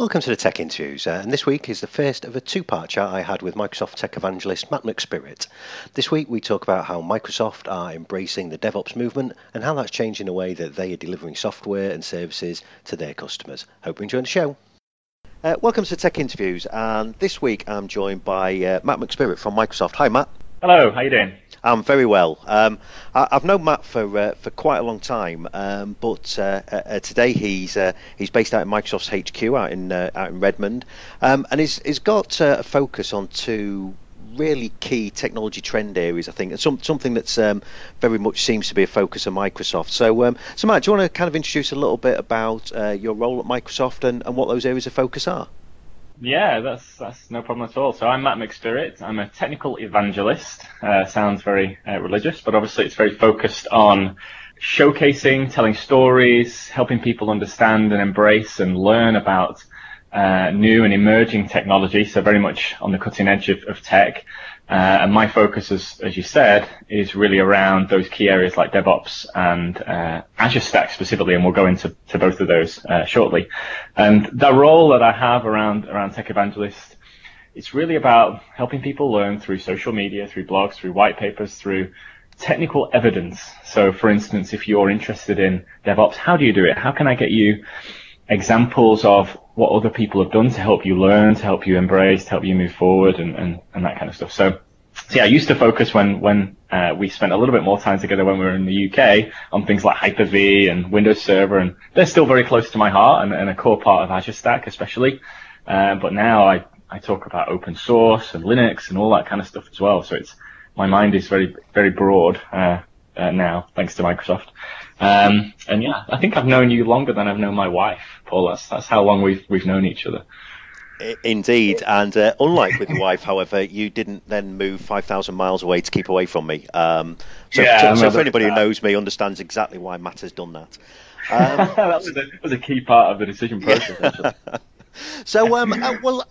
Welcome to the Tech Interviews, uh, and this week is the first of a two part chat I had with Microsoft tech evangelist Matt McSpirit. This week we talk about how Microsoft are embracing the DevOps movement and how that's changing the way that they are delivering software and services to their customers. Hope you enjoy the show. Uh, welcome to Tech Interviews, and this week I'm joined by uh, Matt McSpirit from Microsoft. Hi, Matt. Hello, how you doing? I'm very well. Um, I, have known Matt for uh, for quite a long time, um, but uh, uh, today he's uh, he's based out in Microsoft's HQ out in uh, out in Redmond, um, and he's, he's got uh, a focus on two really key technology trend areas. I think, and some, something that's um, very much seems to be a focus of Microsoft. So, um, so Matt, do you want to kind of introduce a little bit about your role at Microsoft and, and what those areas of focus are? Yeah, that's that's no problem at all. So I'm Matt McSpirit. I'm a technical evangelist. Uh, sounds very uh, religious, but obviously it's very focused on showcasing, telling stories, helping people understand and embrace and learn about uh, new and emerging technology. So very much on the cutting edge of, of tech. Uh, and my focus, as, as you said, is really around those key areas like DevOps and uh, Azure Stack specifically, and we'll go into to both of those uh, shortly. And the role that I have around around Tech Evangelist, it's really about helping people learn through social media, through blogs, through white papers, through technical evidence. So, for instance, if you're interested in DevOps, how do you do it? How can I get you examples of what other people have done to help you learn, to help you embrace, to help you move forward, and, and, and that kind of stuff. So, so yeah, I used to focus when when uh, we spent a little bit more time together when we were in the UK on things like Hyper-V and Windows Server, and they're still very close to my heart and, and a core part of Azure Stack, especially. Uh, but now I I talk about open source and Linux and all that kind of stuff as well. So it's my mind is very very broad uh, uh now, thanks to Microsoft. Um, and yeah, I think I've known you longer than I've known my wife, Paul. That's, that's how long we've we've known each other. Indeed, and uh, unlike with your wife, however, you didn't then move five thousand miles away to keep away from me. Um, so, yeah, so, so for anybody who knows me, understands exactly why Matt has done that. Um, that was a, was a key part of the decision process. so, um, uh, well,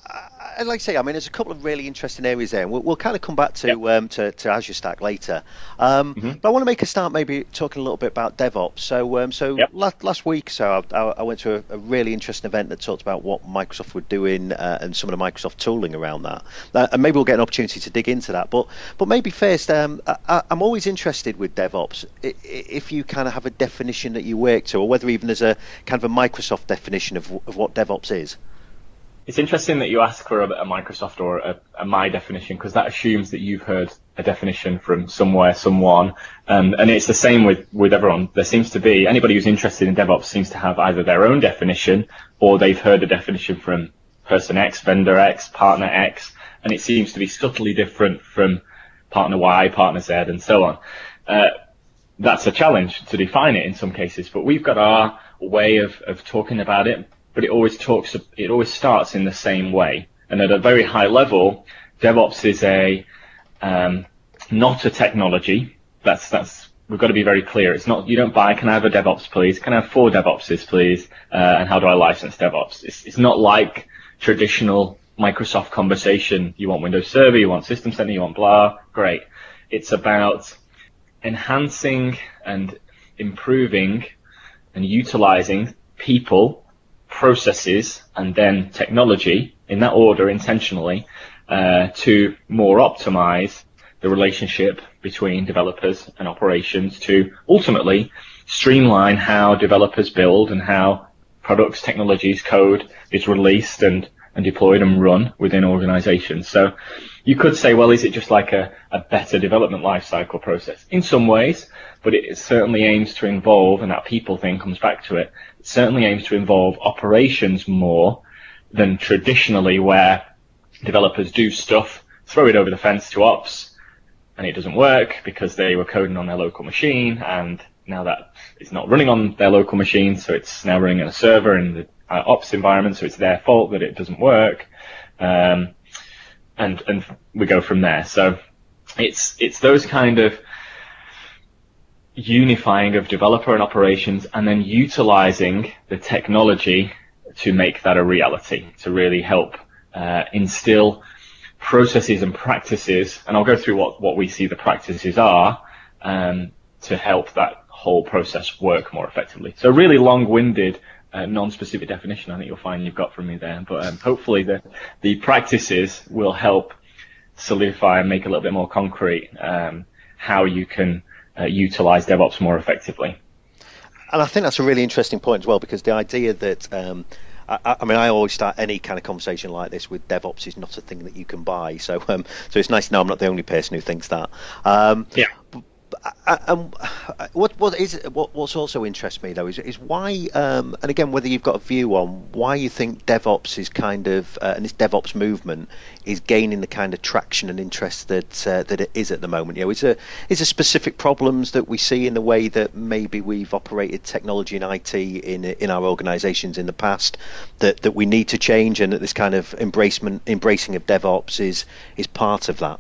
uh, like I say, I mean, there's a couple of really interesting areas there. We'll, we'll kind of come back to yep. um, to, to, Azure Stack later. Um, mm-hmm. But I want to make a start, maybe talking a little bit about DevOps. So, um, so yep. last, last week, so I, I went to a, a, really interesting event that talked about what Microsoft were doing uh, and some of the Microsoft tooling around that. Uh, and maybe we'll get an opportunity to dig into that. But but maybe first, um, I, am always interested with DevOps. If you kind of have a definition that you work to, or whether even there's a kind of a Microsoft definition of, of what DevOps is. It's interesting that you ask for a, a Microsoft or a, a my definition because that assumes that you've heard a definition from somewhere, someone, um, and it's the same with, with everyone. There seems to be anybody who's interested in DevOps seems to have either their own definition or they've heard a definition from person X, vendor X, partner X, and it seems to be subtly different from partner Y, partner Z, and so on. Uh, that's a challenge to define it in some cases, but we've got our way of, of talking about it but it always talks, it always starts in the same way. And at a very high level, DevOps is a, um, not a technology. That's, that's, we've got to be very clear. It's not, you don't buy, can I have a DevOps please? Can I have four DevOpses please? Uh, and how do I license DevOps? It's, it's not like traditional Microsoft conversation. You want Windows Server, you want System Center, you want blah. Great. It's about enhancing and improving and utilizing people processes and then technology in that order intentionally uh, to more optimize the relationship between developers and operations to ultimately streamline how developers build and how products, technologies, code is released and, and deployed and run within organizations. So you could say, well, is it just like a, a better development lifecycle process? In some ways, but it certainly aims to involve, and that people thing comes back to it, it certainly aims to involve operations more than traditionally where developers do stuff, throw it over the fence to ops, and it doesn't work because they were coding on their local machine, and now that it's not running on their local machine, so it's now running on a server in the uh, ops environment, so it's their fault that it doesn't work. Um, and and we go from there. So it's it's those kind of unifying of developer and operations and then utilizing the technology to make that a reality, to really help uh, instill processes and practices, and I'll go through what, what we see the practices are um, to help that whole process work more effectively. So really long-winded uh, non-specific definition I think you'll find you've got from me there. But um, hopefully the the practices will help solidify and make a little bit more concrete um, how you can uh, utilize DevOps more effectively. And I think that's a really interesting point as well because the idea that um, I, I, mean, I always start any kind of conversation like this with DevOps is not a thing that you can buy. So, um, so it's nice to know I'm not the only person who thinks that. Um, yeah um, what what is what what's also interests me though is is why um, and again whether you've got a view on why you think DevOps is kind of uh, and this DevOps movement is gaining the kind of traction and interest that uh, that it is at the moment. You know, is there is there specific problems that we see in the way that maybe we've operated technology and IT in in our organisations in the past that that we need to change and that this kind of embracement embracing of DevOps is is part of that.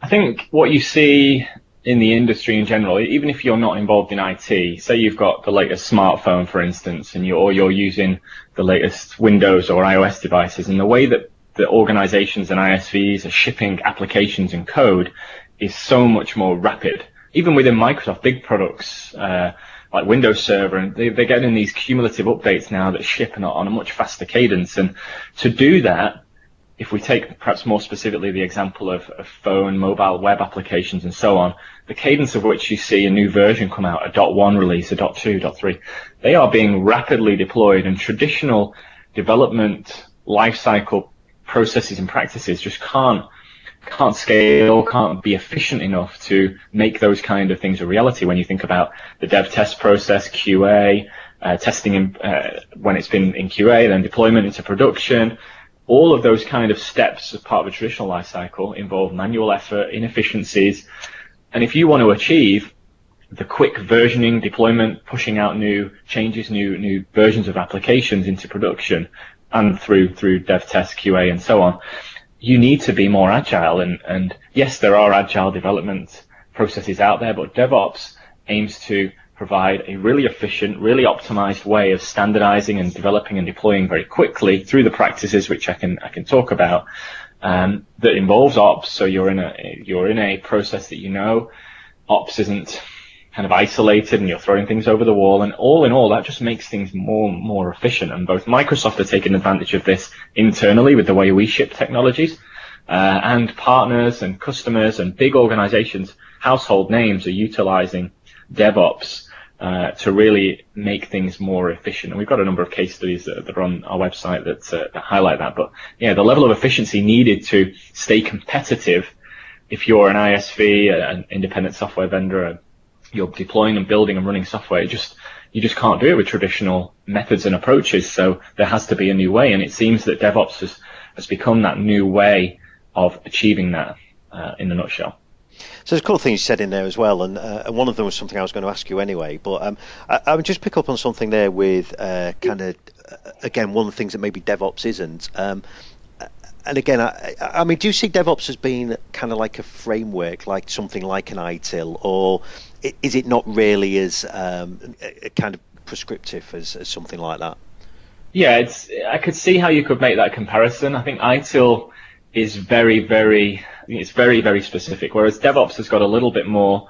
I think what you see in the industry in general, even if you're not involved in IT, say you've got the latest smartphone, for instance, and you're, or you're using the latest Windows or iOS devices, and the way that the organizations and ISVs are shipping applications and code is so much more rapid. Even within Microsoft, big products, uh, like Windows Server, and they, are getting these cumulative updates now that ship on a much faster cadence. And to do that, if we take perhaps more specifically the example of, of, phone, mobile, web applications, and so on, the cadence of which you see a new version come out, a .1 release, a .2, .3, they are being rapidly deployed, and traditional development lifecycle processes and practices just can't can't scale, can't be efficient enough to make those kind of things a reality. When you think about the dev test process, QA, uh, testing in, uh, when it's been in QA, then deployment into production, all of those kind of steps as part of a traditional life cycle involve manual effort, inefficiencies. And if you want to achieve the quick versioning, deployment, pushing out new changes, new, new versions of applications into production and through, through dev test, QA and so on, you need to be more agile. And, and yes, there are agile development processes out there, but DevOps aims to provide a really efficient, really optimized way of standardizing and developing and deploying very quickly through the practices which I can I can talk about um, that involves ops. So you're in a you're in a process that you know ops isn't kind of isolated and you're throwing things over the wall and all in all that just makes things more more efficient and both Microsoft are taking advantage of this internally with the way we ship technologies uh, and partners and customers and big organizations household names are utilizing DevOps uh, to really make things more efficient. And we've got a number of case studies that, that are on our website that, uh, that highlight that. But yeah, the level of efficiency needed to stay competitive if you're an ISV, an independent software vendor, you're deploying and building and running software, just you just can't do it with traditional methods and approaches. So there has to be a new way, and it seems that DevOps has, has become that new way of achieving that uh, in a nutshell. So there's a couple of things you said in there as well, and, uh, one of them was something I was going to ask you anyway. But um, I, I, would just pick up on something there with uh, kind of uh, again one of the things that maybe DevOps isn't. Um, and again, I, I, mean, do you see DevOps as being kind of like a framework, like something like an ITIL, or is it not really as um, kind of prescriptive as, as something like that? Yeah, it's. I could see how you could make that comparison. I think ITIL is very, very, it's very, very specific. Whereas DevOps has got a little bit more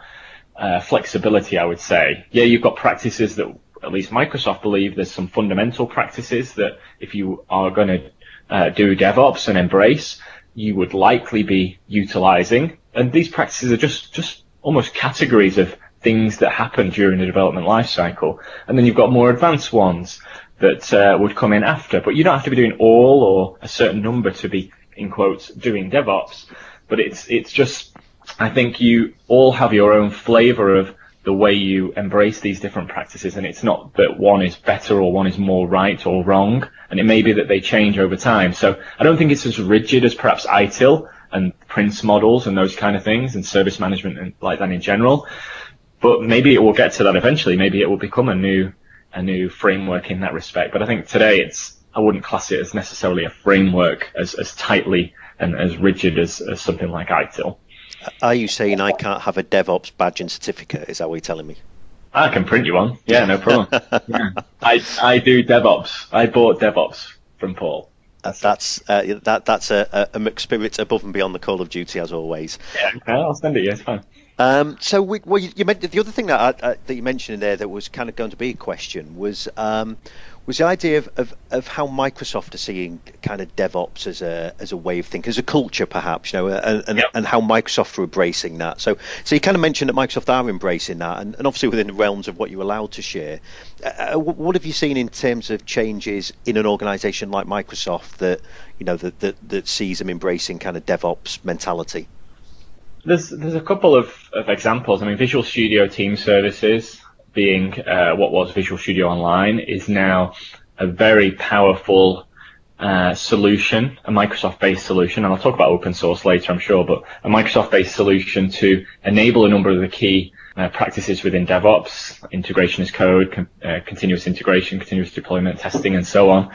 uh, flexibility, I would say. Yeah, you've got practices that at least Microsoft believe there's some fundamental practices that if you are going to uh, do DevOps and embrace, you would likely be utilizing. And these practices are just, just almost categories of things that happen during the development lifecycle. And then you've got more advanced ones that uh, would come in after. But you don't have to be doing all or a certain number to be in quotes doing DevOps, but it's it's just I think you all have your own flavor of the way you embrace these different practices, and it's not that one is better or one is more right or wrong, and it may be that they change over time. So I don't think it's as rigid as perhaps ITIL and Prince models and those kind of things, and service management and like that in general. But maybe it will get to that eventually. Maybe it will become a new a new framework in that respect. But I think today it's I wouldn't class it as necessarily a framework as, as tightly and as rigid as, as something like ITIL. Are you saying I can't have a DevOps badge and certificate? Is that what you're telling me? I can print you one. Yeah, no problem. yeah. I, I do DevOps. I bought DevOps from Paul. That's uh, that that's a, a spirit above and beyond the call of duty as always. Yeah, I'll send it. Yeah, it's fine. Um, so, we, well, you, you meant, the other thing that, I, uh, that you mentioned in there that was kind of going to be a question was um, was the idea of, of, of how Microsoft are seeing kind of DevOps as a as a way of thinking, as a culture, perhaps, you know, and and, yep. and how Microsoft are embracing that. So, so you kind of mentioned that Microsoft are embracing that, and, and obviously within the realms of what you're allowed to share. Uh, uh what have you seen in terms of changes in an organisation like Microsoft that you know that, that that sees them embracing kind of DevOps mentality? There's there's a couple of, of examples. I mean, Visual Studio Team Services being uh, what was Visual Studio Online is now a very powerful uh, solution, a Microsoft-based solution, and I'll talk about open source later, I'm sure, but a Microsoft-based solution to enable a number of the key uh, practices within DevOps, integration as code, con- uh, continuous integration, continuous deployment, testing, and so on.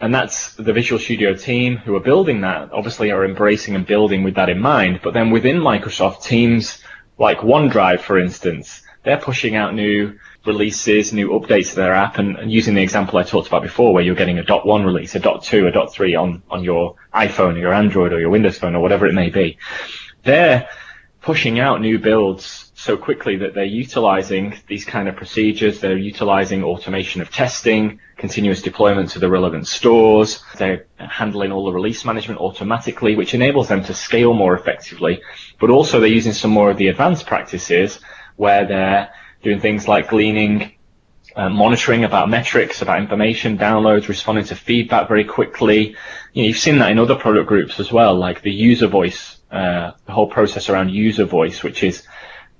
And that's the Visual Studio team who are building that, obviously are embracing and building with that in mind. But then within Microsoft, teams like OneDrive, for instance, they're pushing out new releases, new updates to their app, and, and, using the example I talked about before, where you're getting a dot one release, a dot two, a dot three on on your iPhone or your Android or your Windows phone or whatever it may be. They're pushing out new builds so quickly that they're utilizing these kind of procedures. They're utilizing automation of testing, continuous deployment to the relevant stores. They're handling all the release management automatically, which enables them to scale more effectively. But also they're using some more of the advanced practices where they're doing things like gleaning, uh, monitoring about metrics, about information, downloads, responding to feedback very quickly. You know, you've seen that in other product groups as well, like the user voice, uh, the whole process around user voice, which is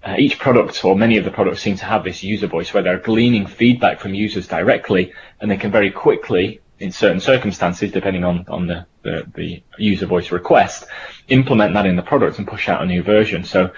uh, each product or many of the products seem to have this user voice where they're gleaning feedback from users directly and they can very quickly in certain circumstances, depending on, on the, the, the user voice request, implement that in the product and push out a new version. So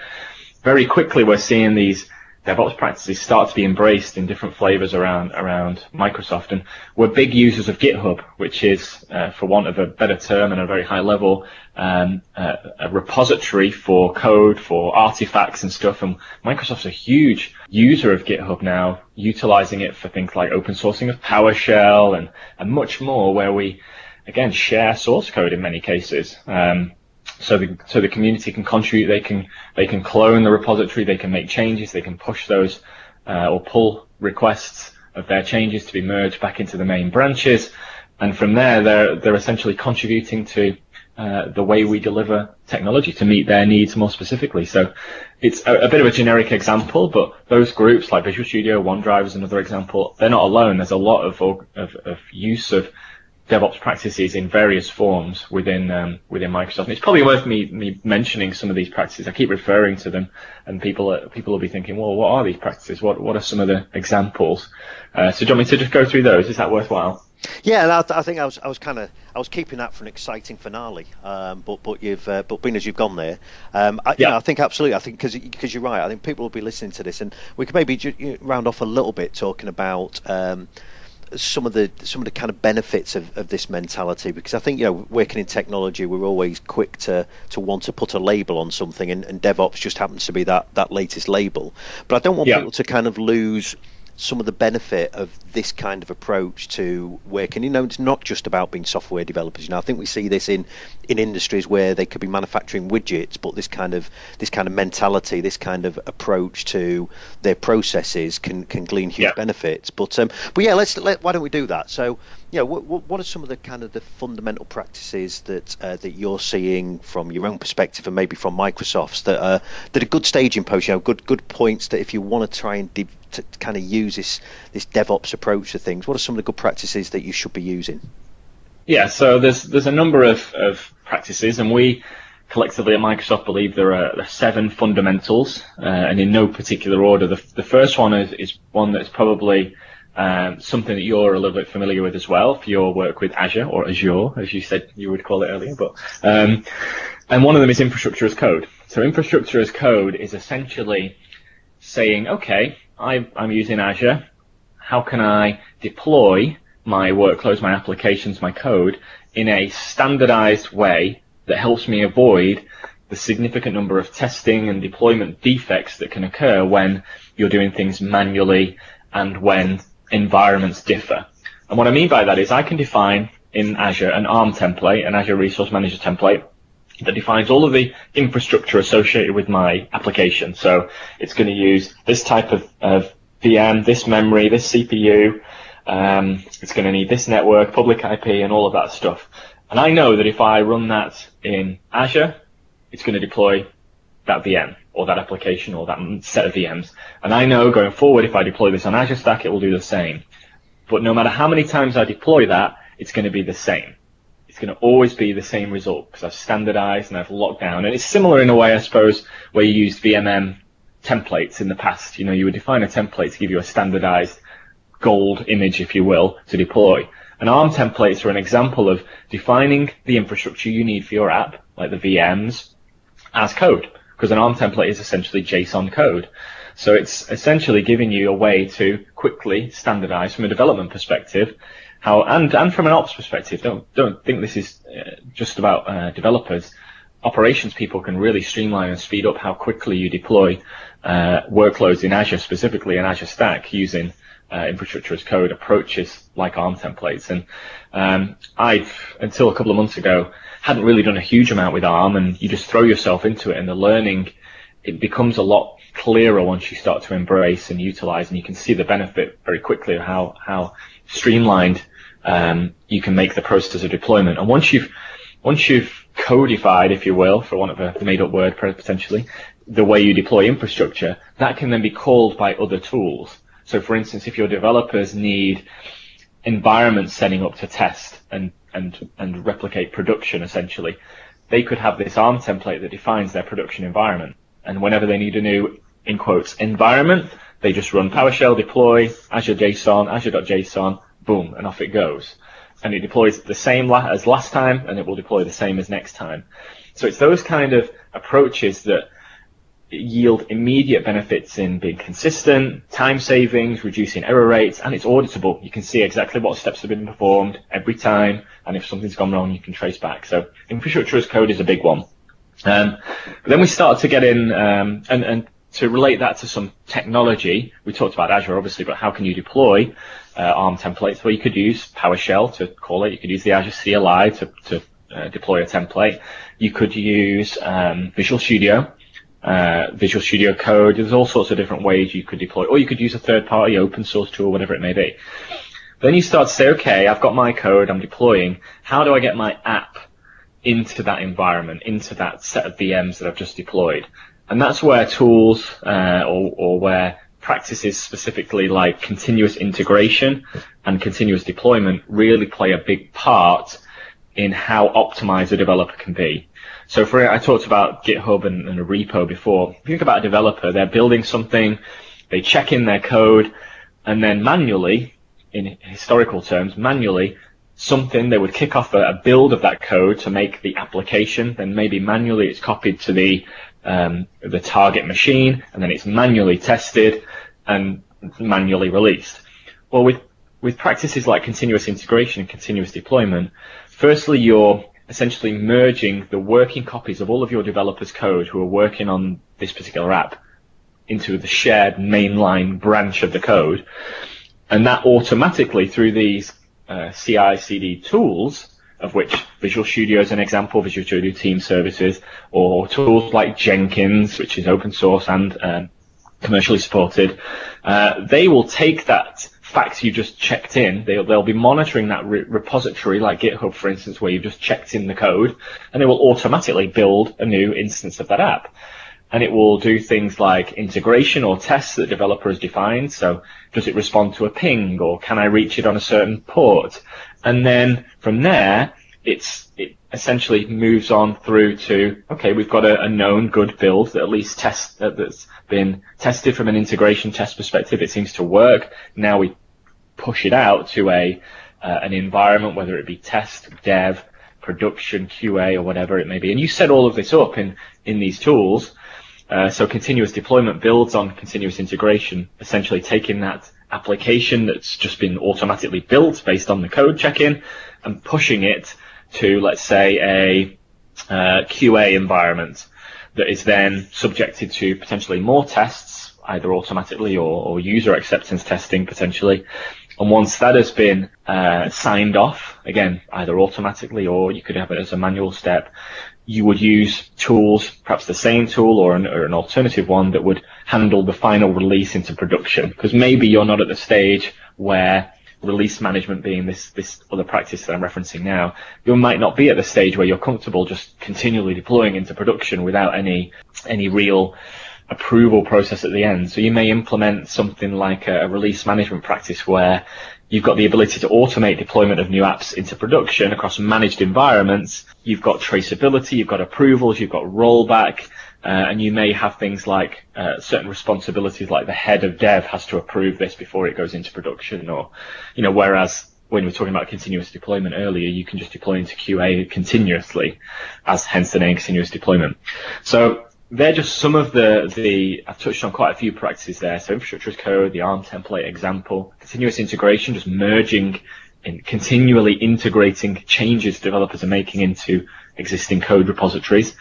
very quickly we're seeing these DevOps practices start to be embraced in different flavors around around Microsoft. And we're big users of GitHub, which is, uh, for want of a better term and a very high level, um, uh, a repository for code, for artifacts and stuff. And Microsoft's a huge user of GitHub now, utilizing it for things like open sourcing of PowerShell and, and much more, where we again share source code in many cases. Um, so the so the community can contribute. They can they can clone the repository. They can make changes. They can push those uh, or pull requests of their changes to be merged back into the main branches, and from there they're they're essentially contributing to uh, the way we deliver technology to meet their needs more specifically. So it's a, a, bit of a generic example, but those groups like Visual Studio, OneDrive is another example. They're not alone. There's a lot of, of, of use of DevOps practices in various forms within um, within Microsoft. And it's probably worth me me mentioning some of these practices. I keep referring to them, and people uh, people will be thinking, well, what are these practices? What what are some of the examples? Uh, so, do you want me to just go through those? Is that worthwhile? Yeah, I, think I was I was kind of I was keeping that for an exciting finale, um, but but you've uh, but being as you've gone there, um, I, yeah. Know, I think absolutely. I think because because you're right. I think people will be listening to this, and we could maybe ju- round off a little bit talking about. Um, some of the some of the kind of benefits of, of this mentality because I think you know working in technology we're always quick to to want to put a label on something and, and DevOps just happens to be that that latest label but I don't want yeah. people to kind of lose some of the benefit of this kind of approach to working. You know, it's not just about being software developers. You know, I think we see this in in industries where they could be manufacturing widgets, but this kind of this kind of mentality, this kind of approach to their processes can can glean huge yeah. benefits. But um, but yeah, let's let, why don't we do that? So yeah, what, what are some of the kind of the fundamental practices that uh, that you're seeing from your own perspective and maybe from Microsoft's that are that are good staging posts, you know, good good points that if you want to try and de- to kind of use this this DevOps approach to things, what are some of the good practices that you should be using? Yeah, so there's there's a number of, of practices, and we collectively at Microsoft believe there are, there are seven fundamentals, uh, and in no particular order. The, the first one is, is one that's probably um, something that you're a little bit familiar with as well for your work with Azure or Azure, as you said you would call it earlier. But um, and one of them is infrastructure as code. So infrastructure as code is essentially saying, okay, I, I'm using Azure. How can I deploy my workloads, my applications, my code in a standardized way that helps me avoid the significant number of testing and deployment defects that can occur when you're doing things manually and when environments differ. And what I mean by that is I can define in Azure an ARM template, an Azure Resource Manager template, that defines all of the infrastructure associated with my application. So it's going to use this type of, of VM, this memory, this CPU, Um, it's going to need this network, public IP, and all of that stuff. And I know that if I run that in Azure, it's going to deploy that VM or that application or that set of VMs. And I know going forward, if I deploy this on Azure Stack, it will do the same. But no matter how many times I deploy that, it's going to be the same. It's going to always be the same result because I've standardized and I've locked down. And it's similar in a way, I suppose, where you used VMM templates in the past. You know, you would define a template to give you a standardized gold image, if you will, to deploy. And ARM templates are an example of defining the infrastructure you need for your app, like the VMs, as code. Because an ARM template is essentially JSON code. So it's essentially giving you a way to quickly standardize from a development perspective how, and, and from an ops perspective, don't, don't think this is uh, just about uh, developers. Operations people can really streamline and speed up how quickly you deploy uh, workloads in Azure, specifically in Azure Stack, using uh, infrastructure as code approaches like ARM templates. And um, I've, until a couple of months ago, hadn't really done a huge amount with ARM, and you just throw yourself into it, and the learning it becomes a lot clearer once you start to embrace and utilize, and you can see the benefit very quickly of how how streamlined um, you can make the process of deployment. And once you've once you've codified, if you will, for want of a made-up word potentially, the way you deploy infrastructure, that can then be called by other tools. So, for instance, if your developers need environments setting up to test and and and replicate production, essentially, they could have this ARM template that defines their production environment. And whenever they need a new, in quotes, environment, they just run PowerShell deploy Azure JSON, Azure.json, boom, and off it goes. And it deploys the same as last time, and it will deploy the same as next time. So it's those kind of approaches that yield immediate benefits in being consistent, time savings, reducing error rates, and it's auditable. You can see exactly what steps have been performed every time, and if something's gone wrong, you can trace back. So infrastructure as code is a big one. Um, but then we start to get in, um, and, and to relate that to some technology, we talked about Azure obviously, but how can you deploy uh, ARM templates? Well, you could use PowerShell to call it. You could use the Azure CLI to, to uh, deploy a template. You could use um, Visual Studio, uh, Visual Studio Code. There's all sorts of different ways you could deploy, or you could use a third-party open source tool, whatever it may be. Then you start to say, okay, I've got my code, I'm deploying. How do I get my app into that environment, into that set of VMs that I've just deployed? And that's where tools uh, or, or where practices specifically like continuous integration and continuous deployment really play a big part in how optimized a developer can be. So for I talked about GitHub and, and, a repo before. If you think about a developer, they're building something, they check in their code, and then manually, in historical terms, manually, something they would kick off a, a build of that code to make the application, then maybe manually it's copied to the um, the target machine, and then it's manually tested and manually released. Well, with with practices like continuous integration and continuous deployment, firstly, you're essentially merging the working copies of all of your developers' code who are working on this particular app into the shared mainline branch of the code. And that automatically, through these uh, CI/CD tools, of which Visual Studio is an example, Visual Studio Team Services, or tools like Jenkins, which is open source and um, commercially supported, uh, they will take that fact you just checked in. They'll, they'll be monitoring that re- repository, like GitHub, for instance, where you've just checked in the code, and they will automatically build a new instance of that app. And it will do things like integration or tests that developer has defined. So does it respond to a ping or can I reach it on a certain port? And then from there, it's, it essentially moves on through to, okay, we've got a, a known good build that at least test, uh, that's been tested from an integration test perspective. It seems to work. Now we push it out to a, uh, an environment, whether it be test, dev, production, QA, or whatever it may be. And you set all of this up in, in these tools. Uh, so continuous deployment builds on continuous integration, essentially taking that application that's just been automatically built based on the code check-in and pushing it to, let's say, a uh, QA environment that is then subjected to potentially more tests, either automatically or, or user acceptance testing potentially. And once that has been uh, signed off, again, either automatically or you could have it as a manual step, you would use tools, perhaps the same tool or an, or an alternative one that would handle the final release into production. Because maybe you're not at the stage where release management being this this other practice that I'm referencing now, you might not be at the stage where you're comfortable just continually deploying into production without any any real approval process at the end. So you may implement something like a, a release management practice where You've got the ability to automate deployment of new apps into production across managed environments. You've got traceability, you've got approvals, you've got rollback, uh, and you may have things like uh, certain responsibilities like the head of dev has to approve this before it goes into production or, you know, whereas when we were talking about continuous deployment earlier, you can just deploy into QA continuously as hence the name continuous deployment. So they're just some of the, the, I've touched on quite a few practices there. So infrastructure as code, the ARM template example, continuous integration, just merging and continually integrating changes developers are making into existing code repositories.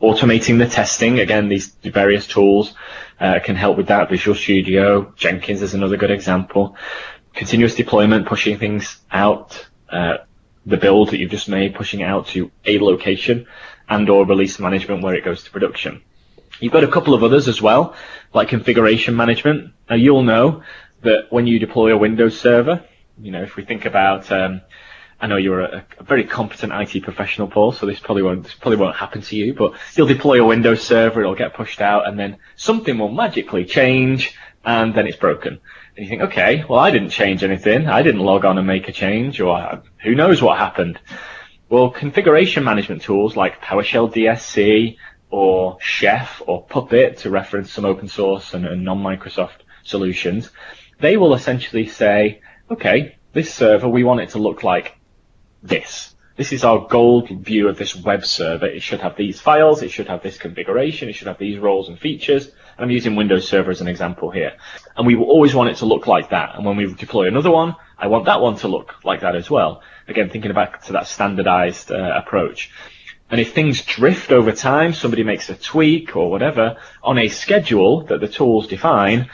Automating the testing, again, these various tools uh, can help with that. Visual Studio, Jenkins is another good example. Continuous deployment, pushing things out, uh, the build that you've just made, pushing it out to a location and or release management where it goes to production. You've got a couple of others as well, like configuration management. Now you'll know that when you deploy a Windows server, you know, if we think about, um, I know you're a, a, very competent IT professional, Paul, so this probably won't this probably won't happen to you. But you'll deploy a Windows server, it'll get pushed out, and then something will magically change, and then it's broken. And you think, okay, well, I didn't change anything. I didn't log on and make a change, or who knows what happened. Well, configuration management tools like PowerShell DSC or Chef or Puppet to reference some open source and, and non-Microsoft solutions, they will essentially say, okay, this server, we want it to look like this. This is our gold view of this web server. It should have these files. It should have this configuration. It should have these roles and features. And I'm using Windows Server as an example here. And we will always want it to look like that. And when we deploy another one, I want that one to look like that as well. Again, thinking back to that standardized uh, approach. And if things drift over time, somebody makes a tweak or whatever on a schedule that the tools define,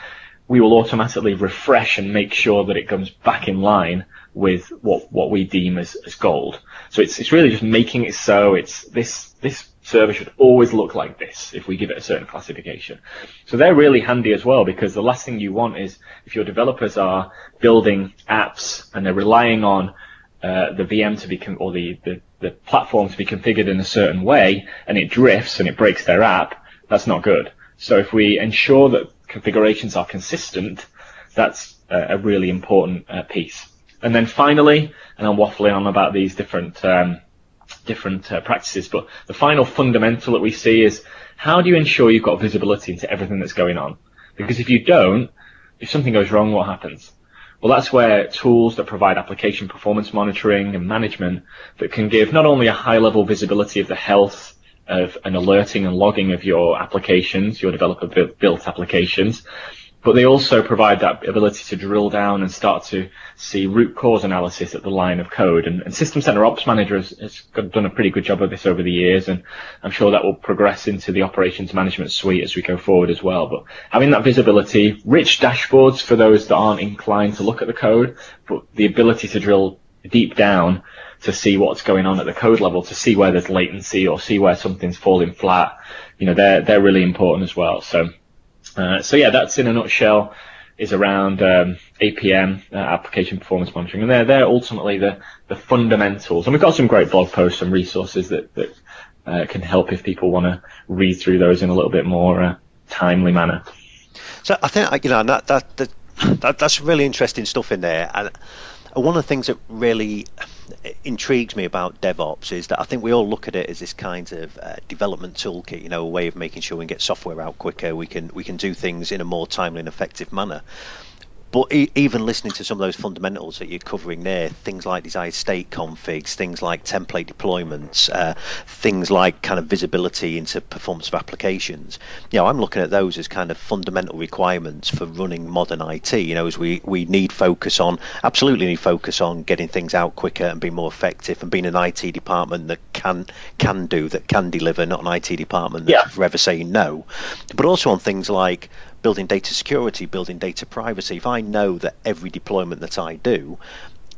we will automatically refresh and make sure that it comes back in line with what, what we deem as, as gold. So it's, it's really just making it so it's this, this server should always look like this if we give it a certain classification. So they're really handy as well because the last thing you want is if your developers are building apps and they're relying on uh, the VM to be com- or the, the, the platform to be configured in a certain way and it drifts and it breaks their app, that's not good. So if we ensure that configurations are consistent, that's a, a really important uh, piece. And then finally, and I'm waffling on about these different um, different uh, practices, but the final fundamental that we see is how do you ensure you've got visibility into everything that's going on? Because if you don't, if something goes wrong, what happens? Well, that's where tools that provide application performance monitoring and management that can give not only a high level visibility of the health of an alerting and logging of your applications, your developer built applications, but they also provide that ability to drill down and start to see root cause analysis at the line of code. And, and System Center Ops Manager has, has, done a pretty good job of this over the years, and I'm sure that will progress into the operations management suite as we go forward as well. But having that visibility, rich dashboards for those that aren't inclined to look at the code, but the ability to drill deep down to see what's going on at the code level, to see where there's latency or see where something's falling flat, you know, they're they're really important as well. So uh, so yeah, that's in a nutshell is around um, APM, uh, application performance monitoring, and they're they're ultimately the the fundamentals. And we've got some great blog posts and resources that that uh, can help if people want to read through those in a little bit more uh, timely manner. So I think you know that that, that, that that's really interesting stuff in there, and one of the things that really intrigues me about DevOps is that I think we all look at it as this kind of uh, development toolkit, you know, a way of making sure we get software out quicker, we can we can do things in a more timely and effective manner. But e- even listening to some of those fundamentals that you're covering there, things like desired state configs, things like template deployments, uh, things like kind of visibility into performance of applications, you know, I'm looking at those as kind of fundamental requirements for running modern IT. You know, as we, we need focus on, absolutely need focus on getting things out quicker and being more effective and being an IT department that can can do, that can deliver, not an IT department that's yeah. forever saying no. But also on things like building data security, building data privacy, if I know that every deployment that I do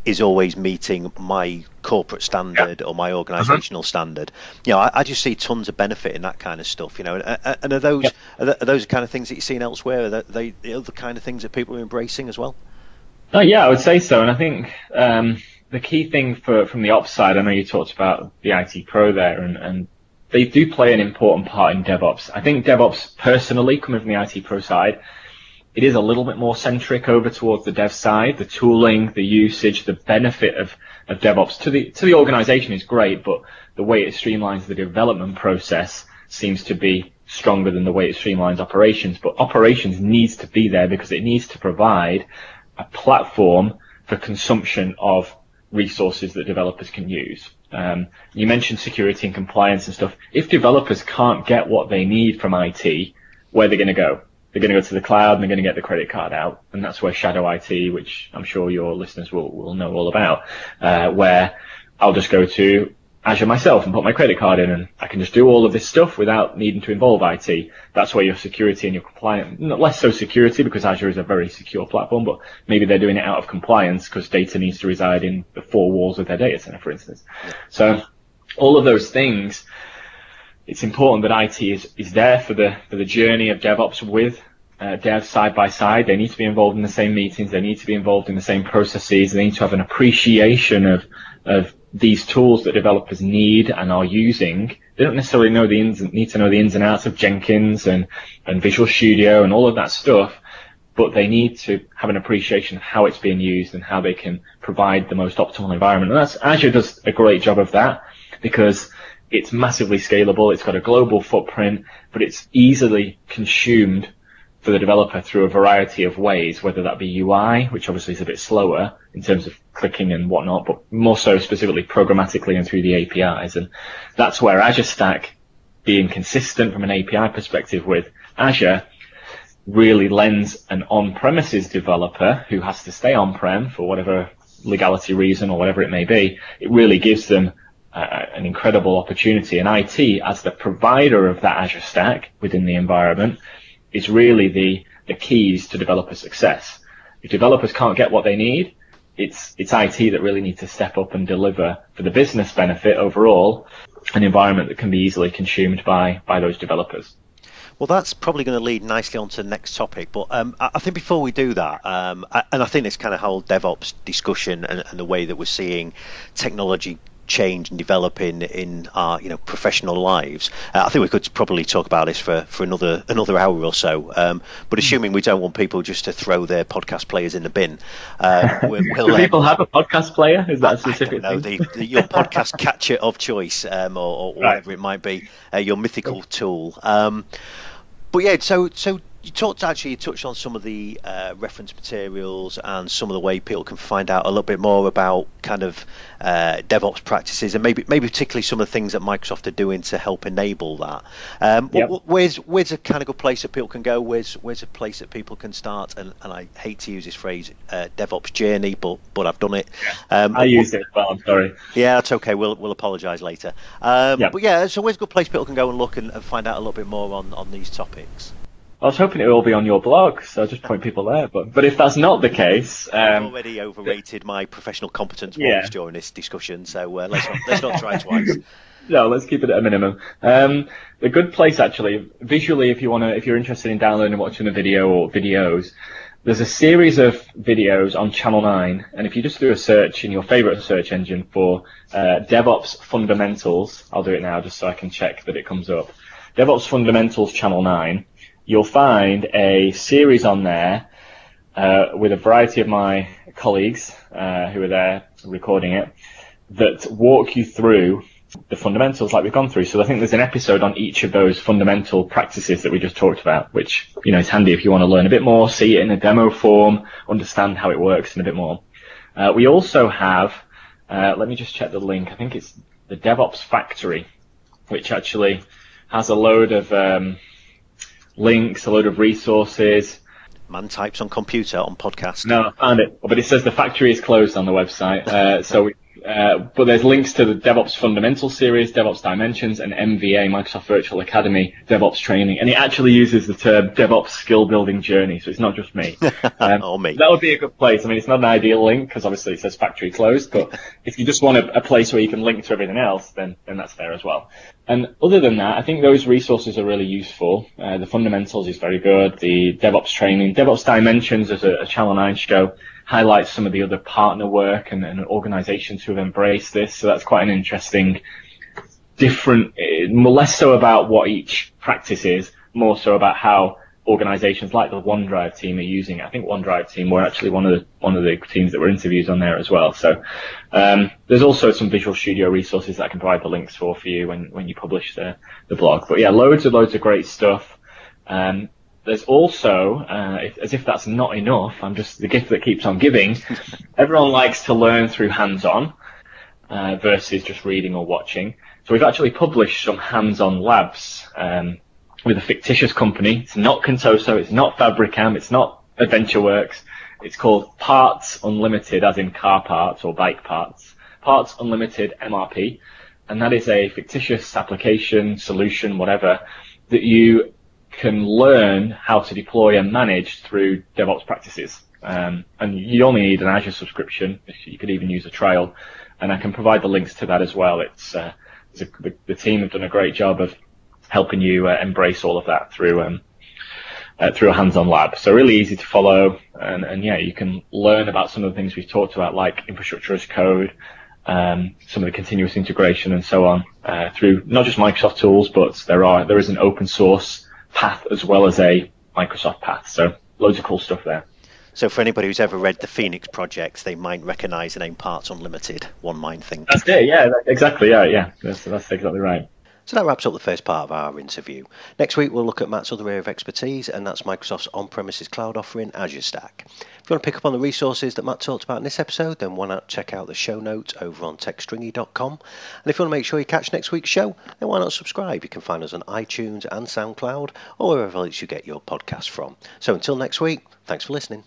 is always meeting my corporate standard yeah. or my organizational uh-huh. standard. You know, I, I, just see tons of benefit in that kind of stuff. You know, and, and are those yeah. are, those the kind of things that you're seeing elsewhere? Are they the other kind of things that people are embracing as well? Oh yeah, I would say so, and I think um, the key thing for from the ops side, I know you talked about the IT pro there, and, and they do play an important part in DevOps. I think DevOps personally, coming from the IT pro side, it is a little bit more centric over towards the dev side. The tooling, the usage, the benefit of, of DevOps to the to the organization is great, but the way it streamlines the development process seems to be stronger than the way it streamlines operations. But operations needs to be there because it needs to provide a platform for consumption of resources that developers can use. Um, you mentioned security and compliance and stuff. If developers can't get what they need from IT, where they're going to go? They're going to go to the cloud and they're going to get the credit card out. And that's where Shadow IT, which I'm sure your listeners will, will know all about, uh, where I'll just go to Azure myself and put my credit card in and I can just do all of this stuff without needing to involve IT. That's where your security and your compliance, not less so security because Azure is a very secure platform, but maybe they're doing it out of compliance because data needs to reside in the four walls of their data center, for instance. So all of those things, it's important that IT is, is there for the, for the journey of DevOps with uh, devs side by side. They need to be involved in the same meetings. They need to be involved in the same processes. They need to have an appreciation of, of these tools that developers need and are using, they don't necessarily know the ins, need to know the ins and outs of Jenkins and, and Visual Studio and all of that stuff, but they need to have an appreciation of how it's being used and how they can provide the most optimal environment. And that's, Azure does a great job of that because it's massively scalable, it's got a global footprint, but it's easily consumed for the developer through a variety of ways, whether that be UI, which obviously is a bit slower in terms of clicking and whatnot, but more so specifically programmatically and through the APIs. And that's where Azure Stack being consistent from an API perspective with Azure really lends an on-premises developer who has to stay on-prem for whatever legality reason or whatever it may be, it really gives them uh, an incredible opportunity. And IT, as the provider of that Azure Stack within the environment, is really the, the keys to developer success. If developers can't get what they need, it's, it's IT that really needs to step up and deliver for the business benefit overall, an environment that can be easily consumed by, by those developers. Well, that's probably going to lead nicely on to the next topic. But um, I think before we do that, um, and I think this kind of whole DevOps discussion and, and, the way that we're seeing technology change and develop in in our you know professional lives. Uh, I think we could probably talk about this for, for another another hour or so. Um, but hmm. assuming we don't want people just to throw their podcast players in the bin, uh, we'll, we'll, Do people have a podcast player? Is that a specific? No, the, the, your podcast catcher of choice, um, or, or right. whatever it might be, uh, your mythical tool. Um, but yeah, so so you talked actually you touched on some of the uh, reference materials and some of the way people can find out a little bit more about kind of uh, DevOps practices and maybe maybe particularly some of the things that Microsoft are doing to help enable that. Um, yep. Where's where's a kind of good place that people can go? Where's where's a place that people can start? And, and I hate to use this phrase uh, DevOps journey, but but I've done it. Um, I used it, but I'm sorry. Yeah, that's okay. We'll we'll apologise later. Um, yep. But yeah, so where's a good place people can go and look and, and find out a little bit more on on these topics? I was hoping it would all be on your blog, so I'll just point people there. But but if that's not the case, um, I've already overrated my professional competence yeah. during this discussion, so uh, let's not, let's not try twice. No, let's keep it at a minimum. Um, a good place actually, visually, if you want to, if you're interested in downloading and watching a video or videos, there's a series of videos on Channel 9, and if you just do a search in your favorite search engine for uh, DevOps Fundamentals, I'll do it now just so I can check that it comes up. DevOps Fundamentals Channel 9 you'll find a series on there uh, with a variety of my colleagues uh, who are there recording it that walk you through the fundamentals like we've gone through. So I think there's an episode on each of those fundamental practices that we just talked about, which, you know, is handy if you want to learn a bit more, see it in a demo form, understand how it works a bit more. Uh, we also have, uh, let me just check the link. I think it's the DevOps Factory, which actually has a load of, um, links, a load of resources. Man types on computer on podcast. No, I found it, but it says the factory is closed on the website. Uh, so we, uh, but there's links to the DevOps Fundamental Series, DevOps Dimensions, and MVA, Microsoft Virtual Academy DevOps Training. And it actually uses the term DevOps Skill Building Journey, so it's not just me. Um, or me. That would be a good place. I mean, it's not an ideal link because obviously it says factory closed, but if you just want a, a, place where you can link to everything else, then, then that's there as well. And other than that, I think those resources are really useful. Uh, the fundamentals is very good. The DevOps training, DevOps Dimensions is a, a Channel 9 show highlights some of the other partner work and, and organizations who have embraced this. So that's quite an interesting, different, eh, less so about what each practice is, more so about how organizations like the OneDrive team are using it. I think OneDrive team were actually one of the one of the teams that were interviewed on there as well. So um, there's also some Visual Studio resources that I can provide the links for for you when when you publish the the blog. But yeah, loads and loads of great stuff. Um, there's also, uh, if, as if that's not enough, I'm just the gift that keeps on giving. Everyone likes to learn through hands-on uh, versus just reading or watching. So we've actually published some hands-on labs. Um, with a fictitious company. It's not Contoso, it's not Fabrikam, it's not AdventureWorks. It's called Parts Unlimited, as in car parts or bike parts. Parts Unlimited MRP. And that is a fictitious application, solution, whatever, that you can learn how to deploy and manage through DevOps practices. Um, and you only need an Azure subscription. You could even use a trial. And I can provide the links to that as well. It's, uh, it's a, the, the team have done a great job of helping you uh, embrace all of that through um, uh, through a hands-on lab. So really easy to follow, and, and yeah, you can learn about some of the things we've talked about, like infrastructure as code, um, some of the continuous integration, and so on, uh, through not just Microsoft tools, but there are there is an open source path as well as a Microsoft path. So loads of cool stuff there. So for anybody who's ever read the Phoenix projects, they might recognise the name Parts Unlimited. One might think. That's it. Yeah, exactly. Yeah, yeah. That's, that's exactly right. So that wraps up the first part of our interview. Next week, we'll look at Matt's other area of expertise, and that's Microsoft's on premises cloud offering, Azure Stack. If you want to pick up on the resources that Matt talked about in this episode, then why not check out the show notes over on techstringy.com. And if you want to make sure you catch next week's show, then why not subscribe? You can find us on iTunes and SoundCloud, or wherever else you get your podcasts from. So until next week, thanks for listening.